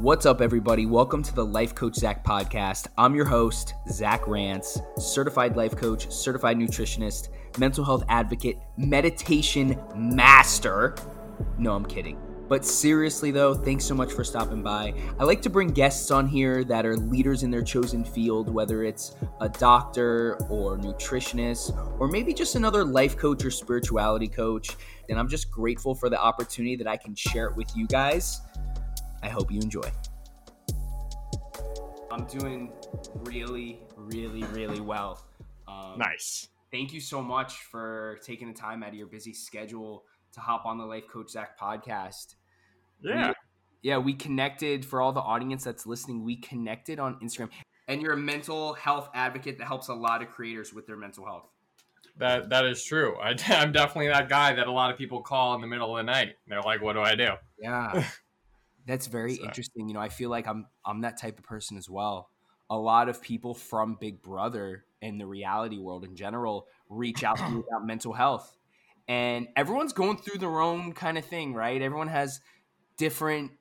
What's up, everybody? Welcome to the Life Coach Zach podcast. I'm your host, Zach Rance, certified life coach, certified nutritionist, mental health advocate, meditation master. No, I'm kidding. But seriously, though, thanks so much for stopping by. I like to bring guests on here that are leaders in their chosen field, whether it's a doctor or nutritionist, or maybe just another life coach or spirituality coach. And I'm just grateful for the opportunity that I can share it with you guys. I hope you enjoy. I'm doing really, really, really well. Um, nice. Thank you so much for taking the time out of your busy schedule to hop on the Life Coach Zach podcast. Yeah. We, yeah, we connected for all the audience that's listening. We connected on Instagram, and you're a mental health advocate that helps a lot of creators with their mental health. That that is true. I, am definitely that guy that a lot of people call in the middle of the night. They're like, "What do I do?" Yeah. That's very so. interesting. You know, I feel like I'm I'm that type of person as well. A lot of people from Big Brother and the reality world in general reach out to me about mental health. And everyone's going through their own kind of thing, right? Everyone has different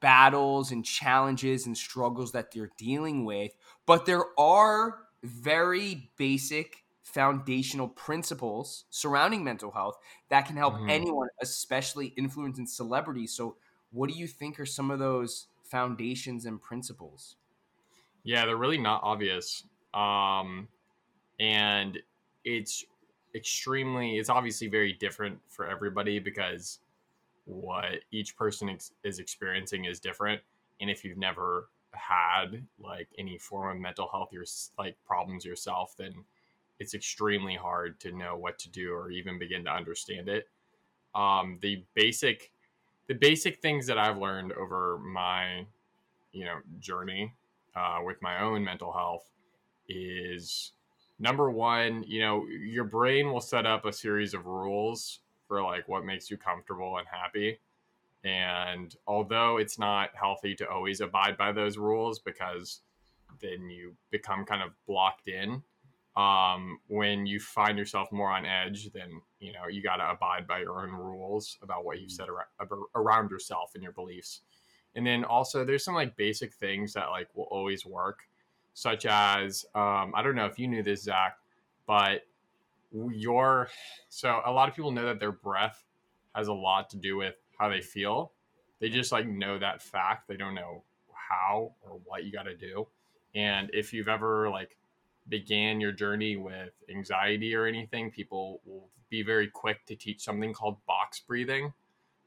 battles and challenges and struggles that they're dealing with, but there are very basic foundational principles surrounding mental health that can help mm-hmm. anyone, especially influence and celebrities. So what do you think are some of those foundations and principles? Yeah, they're really not obvious. Um, and it's extremely, it's obviously very different for everybody because what each person ex- is experiencing is different. And if you've never had like any form of mental health your like problems yourself, then it's extremely hard to know what to do or even begin to understand it. Um, the basic the basic things that I've learned over my, you know, journey uh, with my own mental health is number one, you know, your brain will set up a series of rules for like what makes you comfortable and happy. And although it's not healthy to always abide by those rules because then you become kind of blocked in, um, when you find yourself more on edge, then you know you got to abide by your own rules about what you've said around, around yourself and your beliefs. And then also, there's some like basic things that like will always work, such as um, I don't know if you knew this, Zach, but your so a lot of people know that their breath has a lot to do with how they feel. They just like know that fact. They don't know how or what you got to do. And if you've ever like began your journey with anxiety or anything, people will be very quick to teach something called box breathing,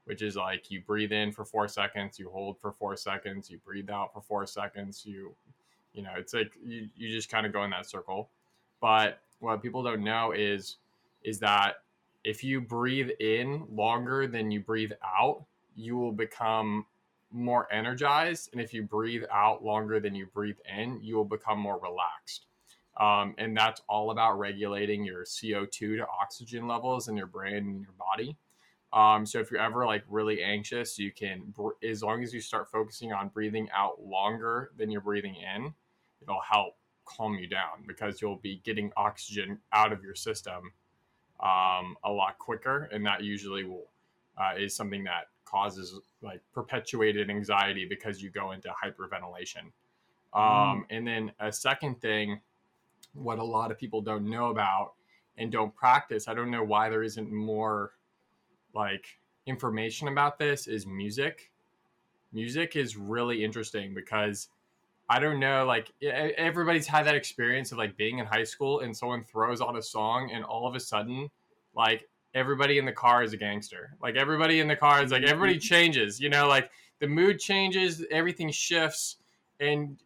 which is like you breathe in for four seconds, you hold for four seconds, you breathe out for four seconds. You, you know, it's like you, you just kind of go in that circle. But what people don't know is, is that if you breathe in longer than you breathe out, you will become more energized. And if you breathe out longer than you breathe in, you will become more relaxed. Um, and that's all about regulating your CO2 to oxygen levels in your brain and your body. Um, so if you're ever like really anxious, you can, as long as you start focusing on breathing out longer than you're breathing in, it'll help calm you down because you'll be getting oxygen out of your system um, a lot quicker, and that usually will uh, is something that causes like perpetuated anxiety because you go into hyperventilation. Um, mm. And then a second thing what a lot of people don't know about and don't practice. I don't know why there isn't more like information about this is music. Music is really interesting because I don't know, like everybody's had that experience of like being in high school and someone throws on a song and all of a sudden, like everybody in the car is a gangster. Like everybody in the car is like mm-hmm. everybody changes, you know, like the mood changes, everything shifts, and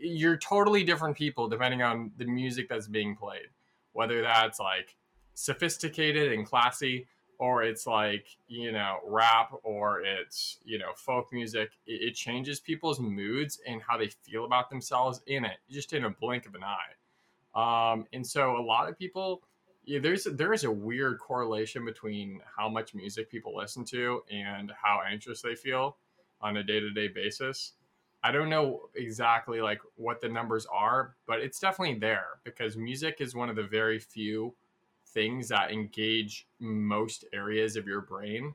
you're totally different people depending on the music that's being played whether that's like sophisticated and classy or it's like you know rap or it's you know folk music. It, it, changes people's moods and how they feel about themselves in it just in a blink of an eye. Um, and so a lot of people yeah, there's there is a weird correlation between how much music people listen to and how anxious they feel on a day-to-day basis I don't know exactly like what the numbers are, but it's definitely there because music is one of the very few things that engage most areas of your brain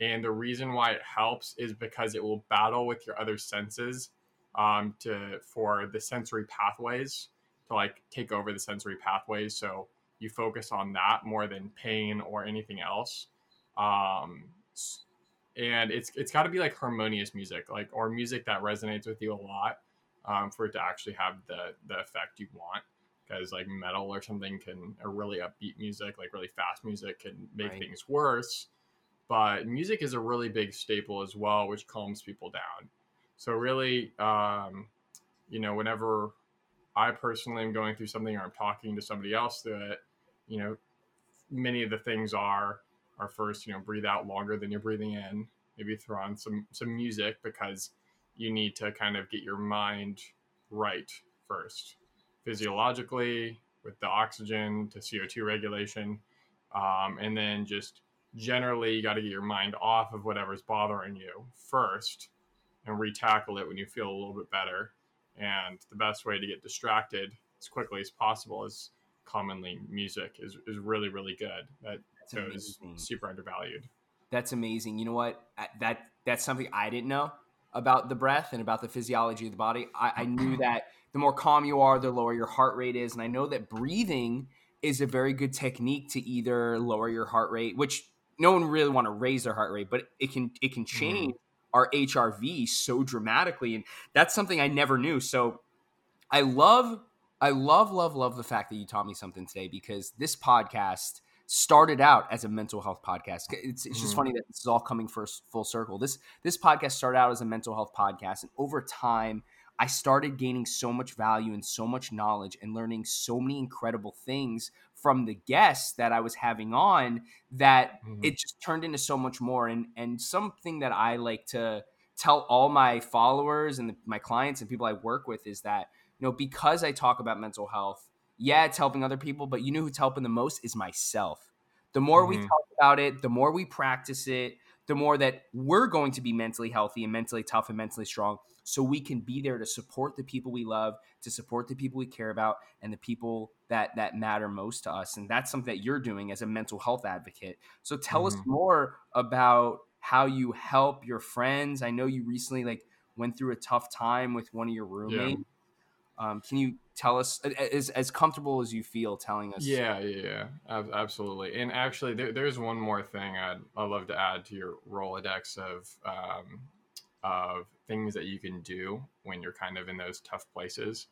And the reason why it helps is because it will battle with your other senses um, to for the sensory pathways to like take over the sensory pathways. So you focus on that more than pain or anything else. Um, and it's it's got to be like harmonious music, like or music that resonates with you a lot um, for it to actually have the the effect you want. Because like metal or something can a really upbeat music, like really fast music, can make right. things worse. But music is a really big staple as well, which calms people down. So really, um, you know, whenever I personally am going through something or I'm talking to somebody else through it, you know, many of the things are are first, you know, breathe out longer than you're breathing in. Maybe throw on some some music because you need to kind of get your mind right first, physiologically with the oxygen to CO2 regulation, um, and then just generally you got to get your mind off of whatever's bothering you first and retackle it when you feel a little bit better. And the best way to get distracted as quickly as possible is commonly music is, is really, really good. That goes super undervalued. That's amazing. You know what? That that's something I didn't know about the breath and about the physiology of the body. I, I knew that the more calm you are, the lower your heart rate is, and I know that breathing is a very good technique to either lower your heart rate, which no one really want to raise their heart rate, but it can it can mm-hmm. change mm-hmm. our HRV so dramatically, and that's something I never knew. So I love I love love love the fact that you taught me something today because this podcast started out as a mental health podcast. It's, it's just mm-hmm. funny that this is all coming first full circle. This this podcast started out as a mental health podcast, and over time, I started gaining so much value and so much knowledge and learning so many incredible things from the guests that I was having on that mm-hmm. it just turned into so much more. And and something that I like to tell all my followers and the, my clients and people I work with is that you know because I talk about mental health, yeah, it's helping other people, but you know who's helping the most is myself. The more mm-hmm. we talk about it, the more we practice it, the more that we're going to be mentally healthy and mentally tough and mentally strong so we can be there to support the people we love to support the people we care about and the people that that matter most to us and that's something that you're doing as a mental health advocate so tell mm-hmm. us more about how you help your friends i know you recently like went through a tough time with one of your roommates yeah. um, can you tell us as, as comfortable as you feel telling us. Yeah yeah, yeah. absolutely. And actually there, there's one more thing I'd, I'd love to add to your rolodex of um, of things that you can do when you're kind of in those tough places.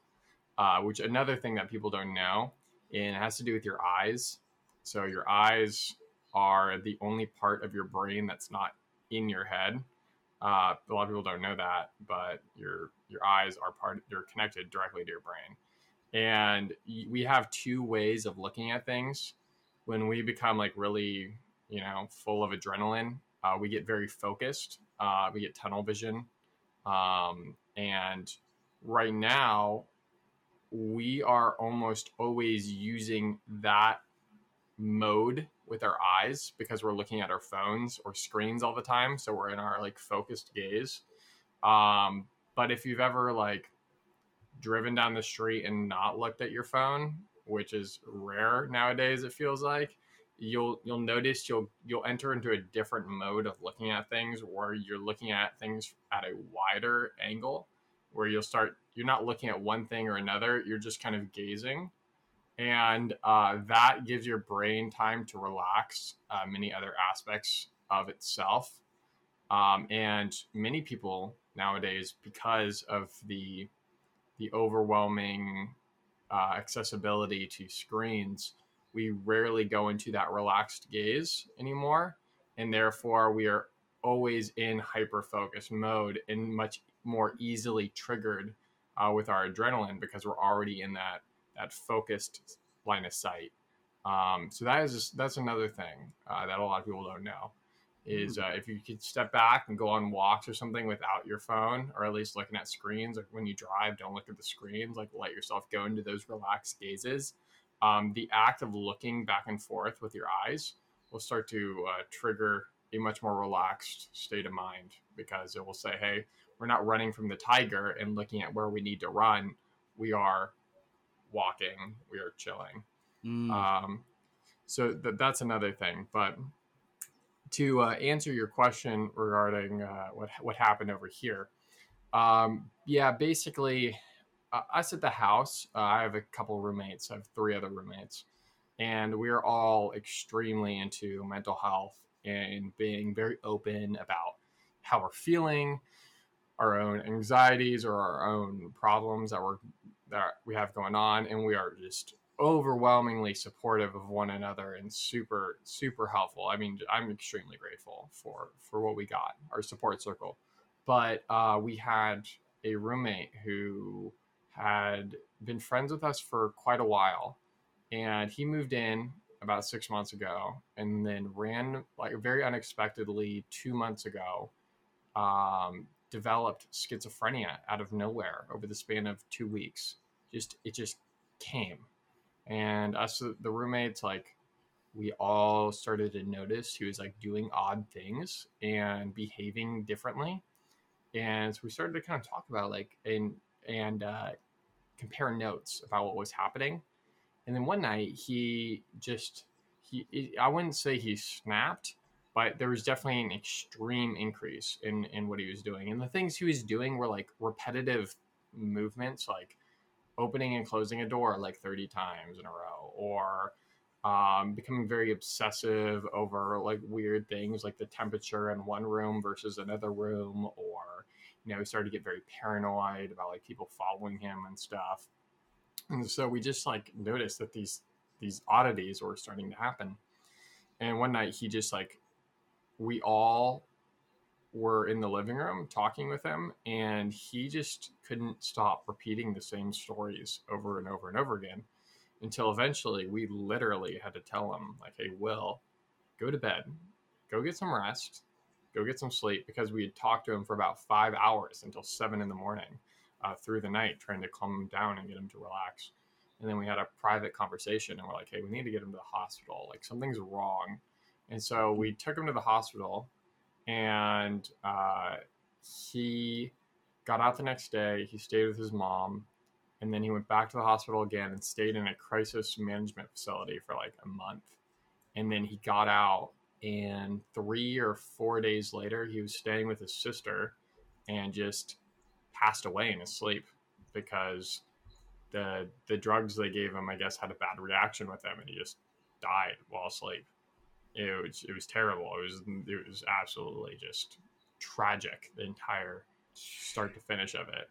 Uh, which another thing that people don't know and it has to do with your eyes. So your eyes are the only part of your brain that's not in your head. Uh, a lot of people don't know that but your your eyes are part they're connected directly to your brain and we have two ways of looking at things. When we become like really you know full of adrenaline uh, we get very focused uh, we get tunnel vision. Um, and right now we are almost always using that mode with our eyes because we're looking at our phones or screens all the time. So we're in our like focused gaze. Um, but if you've ever like driven down the street and not looked at your phone, which is rare nowadays, it feels like, you'll you'll notice you'll you'll enter into a different mode of looking at things where you're looking at things at a wider angle where you'll start you're not looking at one thing or another you're just kind of gazing. And uh, that gives your brain time to relax uh, many other aspects of itself. Um, and many people nowadays because of the the overwhelming uh, accessibility to screens, we rarely go into that relaxed gaze anymore. And therefore, we are always in hyper focus mode and much more easily triggered uh, with our adrenaline because we're already in that that focused line of sight. Um, so that is just, that's another thing uh, that a lot of people don't know is mm-hmm. uh, if you could step back and go on walks or something without your phone or at least looking at screens like when you drive don't look at the screens like let yourself go into those relaxed gazes um, the act of looking back and forth with your eyes will start to uh, trigger a much more relaxed state of mind because it will say hey we're not running from the tiger and looking at where we need to run we are walking we are chilling mm. um, so th- that's another thing but to uh, answer your question regarding uh, what what happened over here, um, yeah, basically, uh, us at the house, uh, I have a couple roommates. I have three other roommates, and we're all extremely into mental health and being very open about how we're feeling, our own anxieties or our own problems that we're that we have going on, and we are just overwhelmingly supportive of one another and super super helpful. I mean, I'm extremely grateful for for what we got, our support circle. But uh, we had a roommate who had been friends with us for quite a while, and he moved in about six months ago, and then ran like very unexpectedly two months ago. Um, developed schizophrenia out of nowhere over the span of two weeks. Just it just came and us the roommates like we all started to notice he was like doing odd things and behaving differently. And so we started to kind of talk about like and and uh, compare notes about what was happening. And then one night he just he i wouldn't say he snapped but there was definitely an extreme increase in in what he was doing. And the things he was doing were like repetitive movements like opening and closing a door like 30 times in a row or um, becoming very obsessive over like weird things like the temperature in one room versus another room or you know he started to get very paranoid about like people following him and stuff. And so we just like noticed that these these oddities were starting to happen. And one night he just like we all were in the living room talking with him, and he just couldn't stop repeating the same stories over and over and over again until eventually we literally had to tell him, like, hey, Will, go to bed, go get some rest, go get some sleep, because we had talked to him for about five hours until seven in the morning uh, through the night, trying to calm him down and get him to relax. And then we had a private conversation, and we're like, hey, we need to get him to the hospital. Like, something's wrong. And so we took him to the hospital and uh, he got out the next day. He stayed with his mom, and then he went back to the hospital again and stayed in a crisis management facility for like a month. And then he got out, and three or four days later, he was staying with his sister and just passed away in his sleep because the the drugs they gave him, I guess, had a bad reaction with him, and he just died while asleep it was it was terrible. It was it was absolutely just tragic the entire start to finish of it.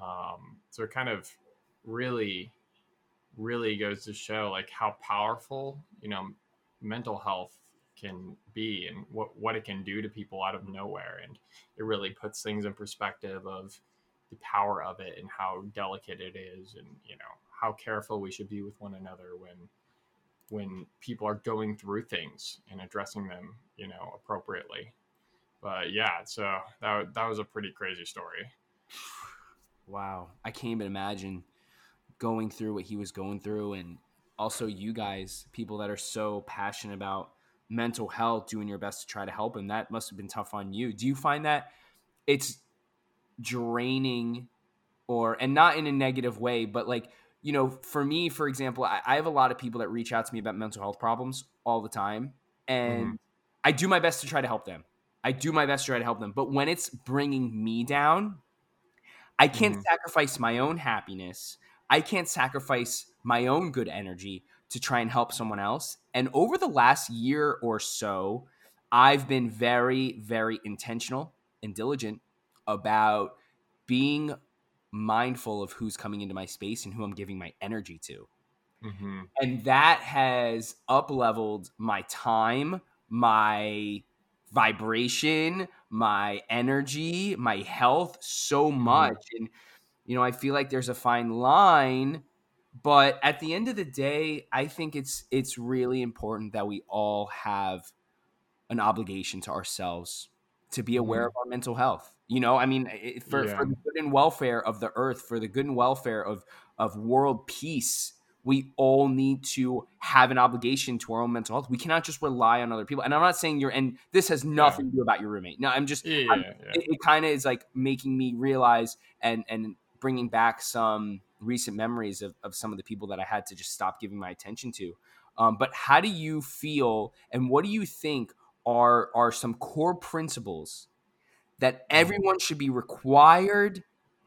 Um, so it kind of really really goes to show like how powerful you know mental health can be and what what it can do to people out of nowhere and it really puts things in perspective of the power of it and how delicate it is and you know how careful we should be with one another when when people are going through things and addressing them, you know, appropriately. But yeah, so that that was a pretty crazy story. Wow, I can't even imagine going through what he was going through, and also you guys, people that are so passionate about mental health, doing your best to try to help him. That must have been tough on you. Do you find that it's draining, or and not in a negative way, but like you know, for me, for example, I, I, have a lot of people that reach out to me about mental health problems all the time, and mm-hmm. I do my best to try to help them. I do my best to try to help them, but when it's bringing me down, I can't mm-hmm. sacrifice my own happiness. I can't sacrifice my own good energy to try and help someone else. And over the last year or so, I've been very, very intentional and diligent about being mindful of who's coming into my space and who I'm giving my energy to. Mm-hmm. And that has up leveled my time, my vibration, my energy, my health so mm-hmm. much. Mm-hmm. And, you know, I feel like there's a fine line. But at the end of the day, I think it's it's really important that we all have an obligation to ourselves to be aware mm-hmm. of our mental health you know, I mean, for, yeah. for the good and welfare of the earth, for the good and welfare of of world peace, we all need to have an obligation to our own mental health. We cannot just rely on other people. And I'm not saying you're, and this has nothing yeah. to do about your roommate. No, I'm just, yeah, I'm, it, it kind of is like making me realize and and bringing back some recent memories of, of some of the people that I had to just stop giving my attention to. Um, but how do you feel, and what do you think are are some core principles that everyone should be required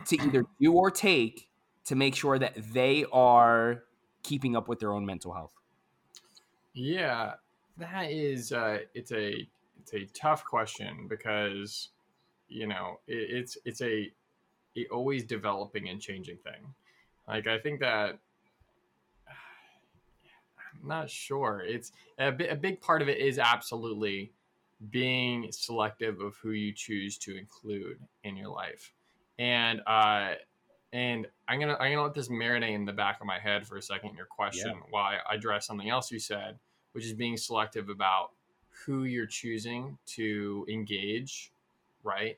to either do or take to make sure that they are keeping up with their own mental health? Yeah, that is uh, it's a it's a tough question because you know it, it's it's a, a always developing and changing thing. Like I think that I'm not sure. It's a, a big part of it is absolutely being selective of who you choose to include in your life. And uh and I'm gonna I'm gonna let this marinate in the back of my head for a second. Your question, yeah. why I address something else you said, which is being selective about who you're choosing to engage, right?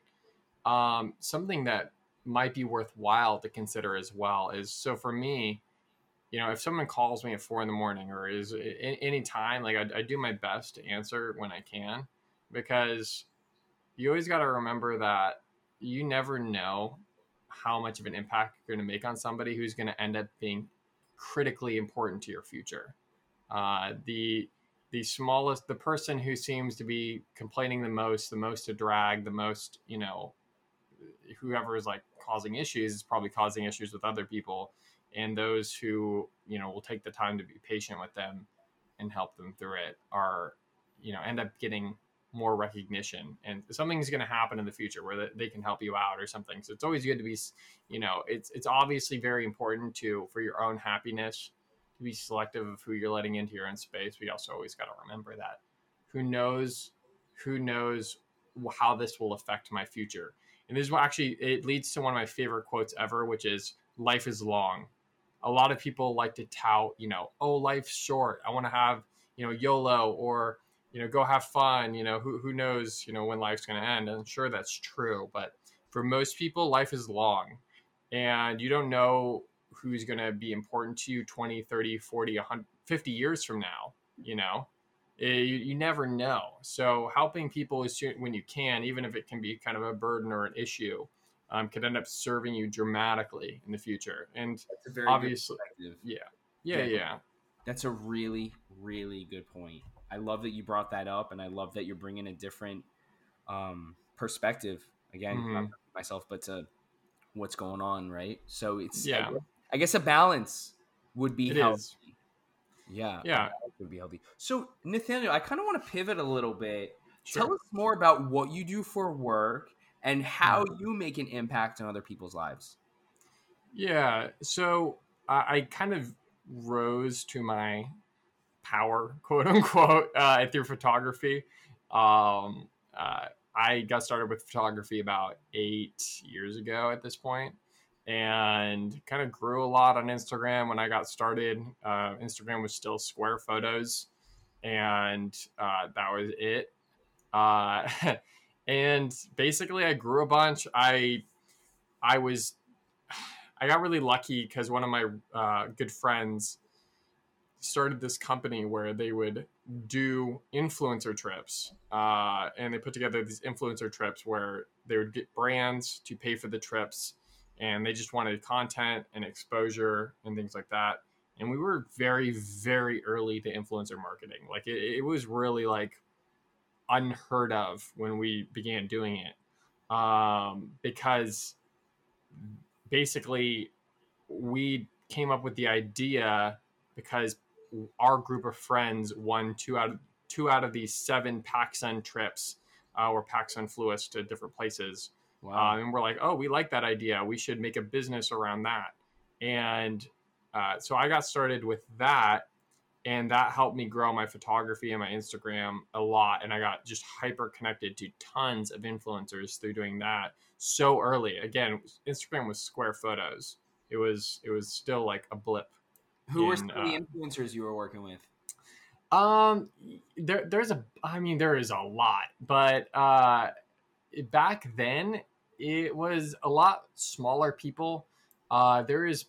Um, something that might be worthwhile to consider as well is so for me, you know, if someone calls me at four in the morning or is any time, like I, I do my best to answer when I can, because you always got to remember that you never know how much of an impact you're going to make on somebody who's going to end up being critically important to your future. Uh, the the smallest, the person who seems to be complaining the most, the most to drag, the most, you know, whoever is like causing issues is probably causing issues with other people and those who you know will take the time to be patient with them and help them through it are you know end up getting more recognition and something's going to happen in the future where they can help you out or something. So it's always good to be you know it's it's obviously very important to for your own happiness to be selective of who you're letting into your own space. We also always got to remember that who knows who knows how this will affect my future. And this is what actually it leads to one of my favorite quotes ever which is life is long. A lot of people like to tout, you know, oh, life's short. I want to have, you know, YOLO or, you know, go have fun. You know, who, who knows, you know, when life's going to end. And sure, that's true. But for most people, life is long and you don't know who's going to be important to you 20, 30, 40, 100, 50 years from now, you know? Eh, you, you never know. So helping people is when you can, even if it can be kind of a burden or an issue, um, could end up serving you dramatically in the future. And obviously, yeah, yeah, yeah, yeah. That's a really, really good point. I love that you brought that up, and I love that you're bringing a different um, perspective. Again, mm-hmm. not myself, but to what's going on, right? So it's yeah. I guess, I guess a balance would be it healthy. Is. Yeah, yeah, would be healthy. So Nathaniel, I kind of want to pivot a little bit. Sure. Tell us more about what you do for work and how mm. you make an impact on other people's lives. Yeah. So I, I kind of rose to my power, quote unquote, uh, through photography. Um, uh, I got started with photography about eight years ago at this point and kind of grew a lot on Instagram when I got started. Uh, Instagram was still square photos, and uh, that was it. Uh, and basically I grew a bunch. I I was I got really lucky because one of my uh, good friends started this company where they would do influencer trips, uh, and they put together these influencer trips where they would get brands to pay for the trips, and they just wanted content and exposure and things like that. And we were very, very early to influencer marketing. Like it, it was really like unheard of when we began doing it um, because basically we came up with the idea because our group of friends won two out of two out of these seven PacSun trips uh, where PacSun flew us to different places. Wow. Uh, and we're like, oh, we like that idea. We should make a business around that. And uh, so I got started with that and that helped me grow my photography and my Instagram a lot. And I got just hyper connected to tons of influencers through doing that so early. Again, Instagram was square photos. It was it was still like a blip. Who in, were some uh, the influencers you were working with? Um, there there's a I mean there is a lot, but uh, back then it was a lot smaller people. Uh, there is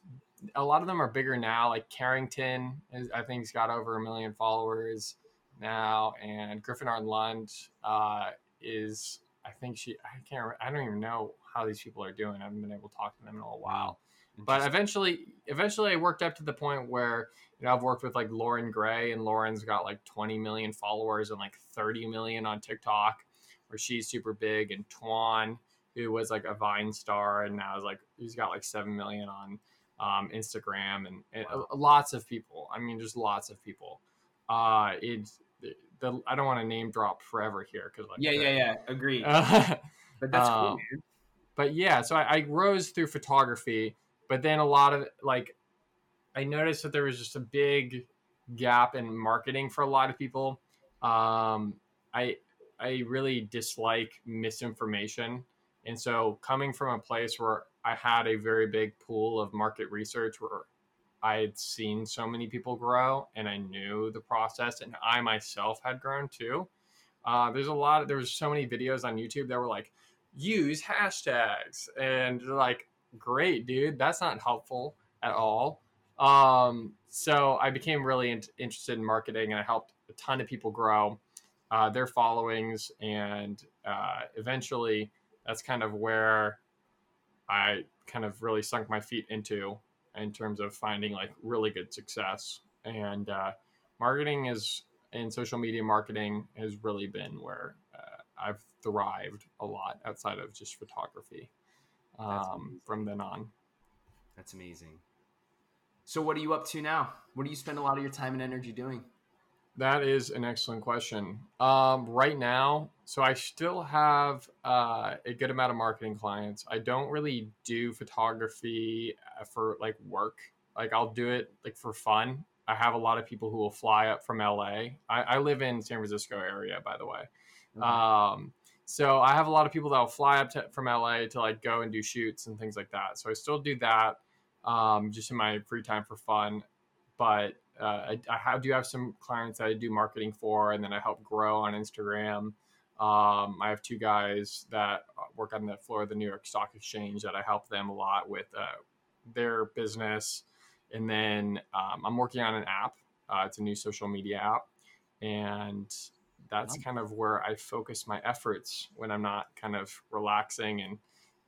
a lot of them are bigger now. Like Carrington, is, I think he's got over a million followers now, and Griffin Arden Lund uh, is, I think she, I can't, I don't even know how these people are doing. I haven't been able to talk to them in a while. But eventually, eventually, I worked up to the point where you know I've worked with like Loren Gray, and Loren's got like 20 million followers and like 30 million on TikTok, where she's super big. And Tuan, who was like a Vine star, and now is like he's got like seven million on um, Instagram, and, and wow. lots of people. I mean, just lots of people. Uh, it's the I don't want to name drop forever here because like yeah, yeah, yeah, agreed. Uh, but that's cool, um, man. But yeah, so I, I rose through photography but then a lot of like, I noticed that there was just a big gap in marketing for a lot of people. Um, I I really dislike misinformation, and so coming from a place where I had a very big pool of market research where I had seen so many people grow and I knew the process and I myself had grown too. Uh, there's a lot of, there was so many videos on YouTube that were like, use hashtags and like, great, dude. That's not helpful at all. Um, so I became really in- interested in marketing and I helped a ton of people grow uh, their followings. And uh, eventually, that's kind of where I kind of really sunk my feet into in terms of finding like really good success. And uh, marketing is and social media marketing has really been where uh, I've thrived a lot outside of just photography um, from then on. That's amazing. So, what are you up to now? What do you spend a lot of your time and energy doing? That is an excellent question. Um, right now, so I still have uh, a good amount of marketing clients. I don't really do photography uh, for like work. Like I'll do it like for fun. I have a lot of people who will fly up from LA. I, I live in San Francisco area, by the way. Mm-hmm. Um, so I have a lot of people that will fly up to, from LA to like go and do shoots and things like that. So I still do that um, just in my free time for fun. But uh, I, I have, do have some clients that I do marketing for, and then I help grow on Instagram. Um, I have two guys that work on the floor of the New York Stock Exchange that I help them a lot with uh, their business. And then um, I'm working on an app. Uh, it's a new social media app, and that's kind of where I focus my efforts when I'm not kind of relaxing and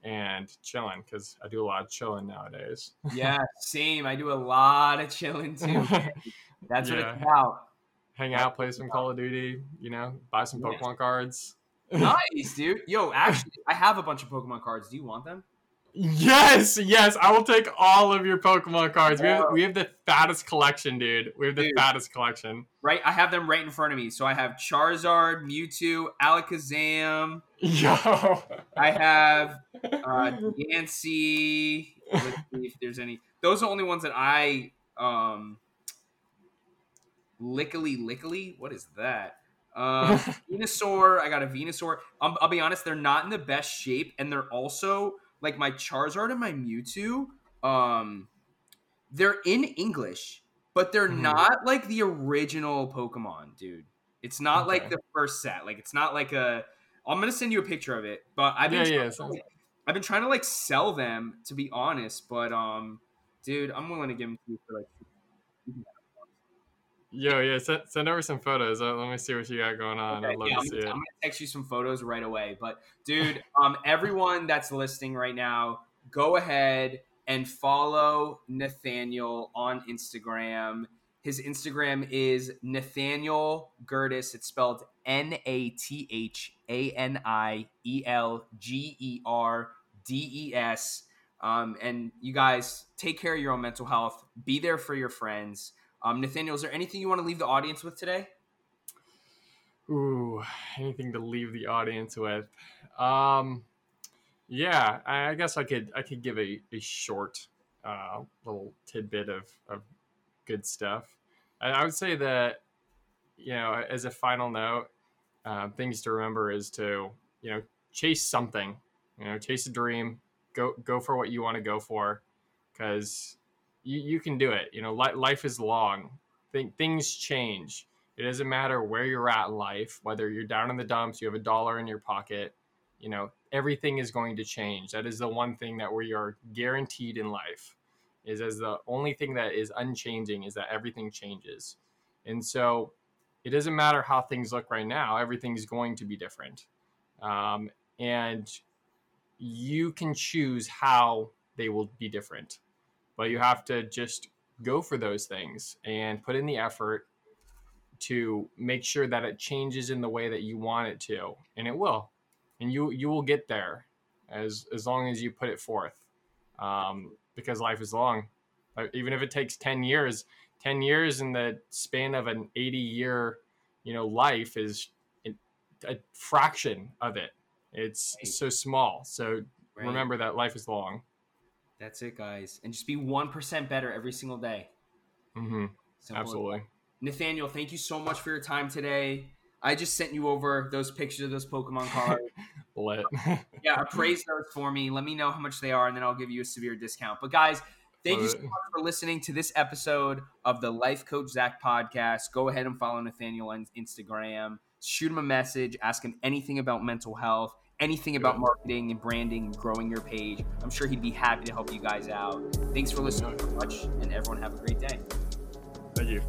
and chilling because I do a lot of chilling nowadays. yeah, same. I do a lot of chilling too. That's yeah. what it's about. Hang out, play some Call of Duty, you know, buy some Pokemon yeah. cards. nice, dude. Yo, actually, I have a bunch of Pokemon cards. Do you want them? Yes, yes, I will take all of your Pokemon cards. We have, we have the fattest collection, dude. We have the dude, fattest collection. Right, I have them right in front of me. So I have Charizard, Mewtwo, Alakazam. Yo, I have uh, Yancy. Let's see if there's any. Those are the only ones that I um. Lickily, lickily. What is that? Uh, Venusaur. I got a Venusaur. Um, I'll be honest, they're not in the best shape, and they're also like my Charizard and my Mewtwo, um, they're in English, but they're mm. not like the original Pokemon, dude. It's not okay. like the first set. Like it's not like a. I'm gonna send you a picture of it, but I've been yeah, yeah, I've been trying to like sell them to be honest, but um, dude, I'm willing to give them to you for like Yo, yeah, send, send over some photos. Uh, let me see what you got going on. Okay, I'd love yeah, to see I'm, it. I'm gonna text you some photos right away. But dude, um, everyone that's listening right now, go ahead and follow Nathaniel on Instagram. His Instagram is Nathaniel Gerdes. It's spelled N A T H A N I E L G E R D E S. Um, and you guys take care of your own mental health. Be there for your friends. Um, Nathaniel, is there anything you want to leave the audience with today? Ooh, anything to leave the audience with? Um, yeah, I guess I could I could give a, a short uh, little tidbit of, of good stuff. I, I would say that you know, as a final note, uh, things to remember is to you know chase something, you know, chase a dream, go go for what you want to go for, because you, you can do it. You know, li- life is long. Th- things change. It doesn't matter where you're at in life, whether you're down in the dumps, you have a dollar in your pocket, you know, everything is going to change. That is the one thing that we are guaranteed in life is as the only thing that is unchanging is that everything changes. And so it doesn't matter how things look right now, everything's going to be different. Um, and you can choose how they will be different. But you have to just go for those things and put in the effort to make sure that it changes in the way that you want it to and it will. And you you will get there as as long as you put it forth. Um, because life is long. Even if it takes 10 years 10 years in the span of an 80 year you know life is a fraction of it. It's right. so small. So right. remember that life is long that's it guys and just be 1% better every single day mm-hmm. absolutely nathaniel thank you so much for your time today i just sent you over those pictures of those pokemon cards Lit. yeah appraise those for me let me know how much they are and then i'll give you a severe discount but guys Thank you so much for listening to this episode of the Life Coach Zach podcast. Go ahead and follow Nathaniel on Instagram. Shoot him a message. Ask him anything about mental health, anything about marketing and branding and growing your page. I'm sure he'd be happy to help you guys out. Thanks for listening so much, and everyone have a great day. Thank you.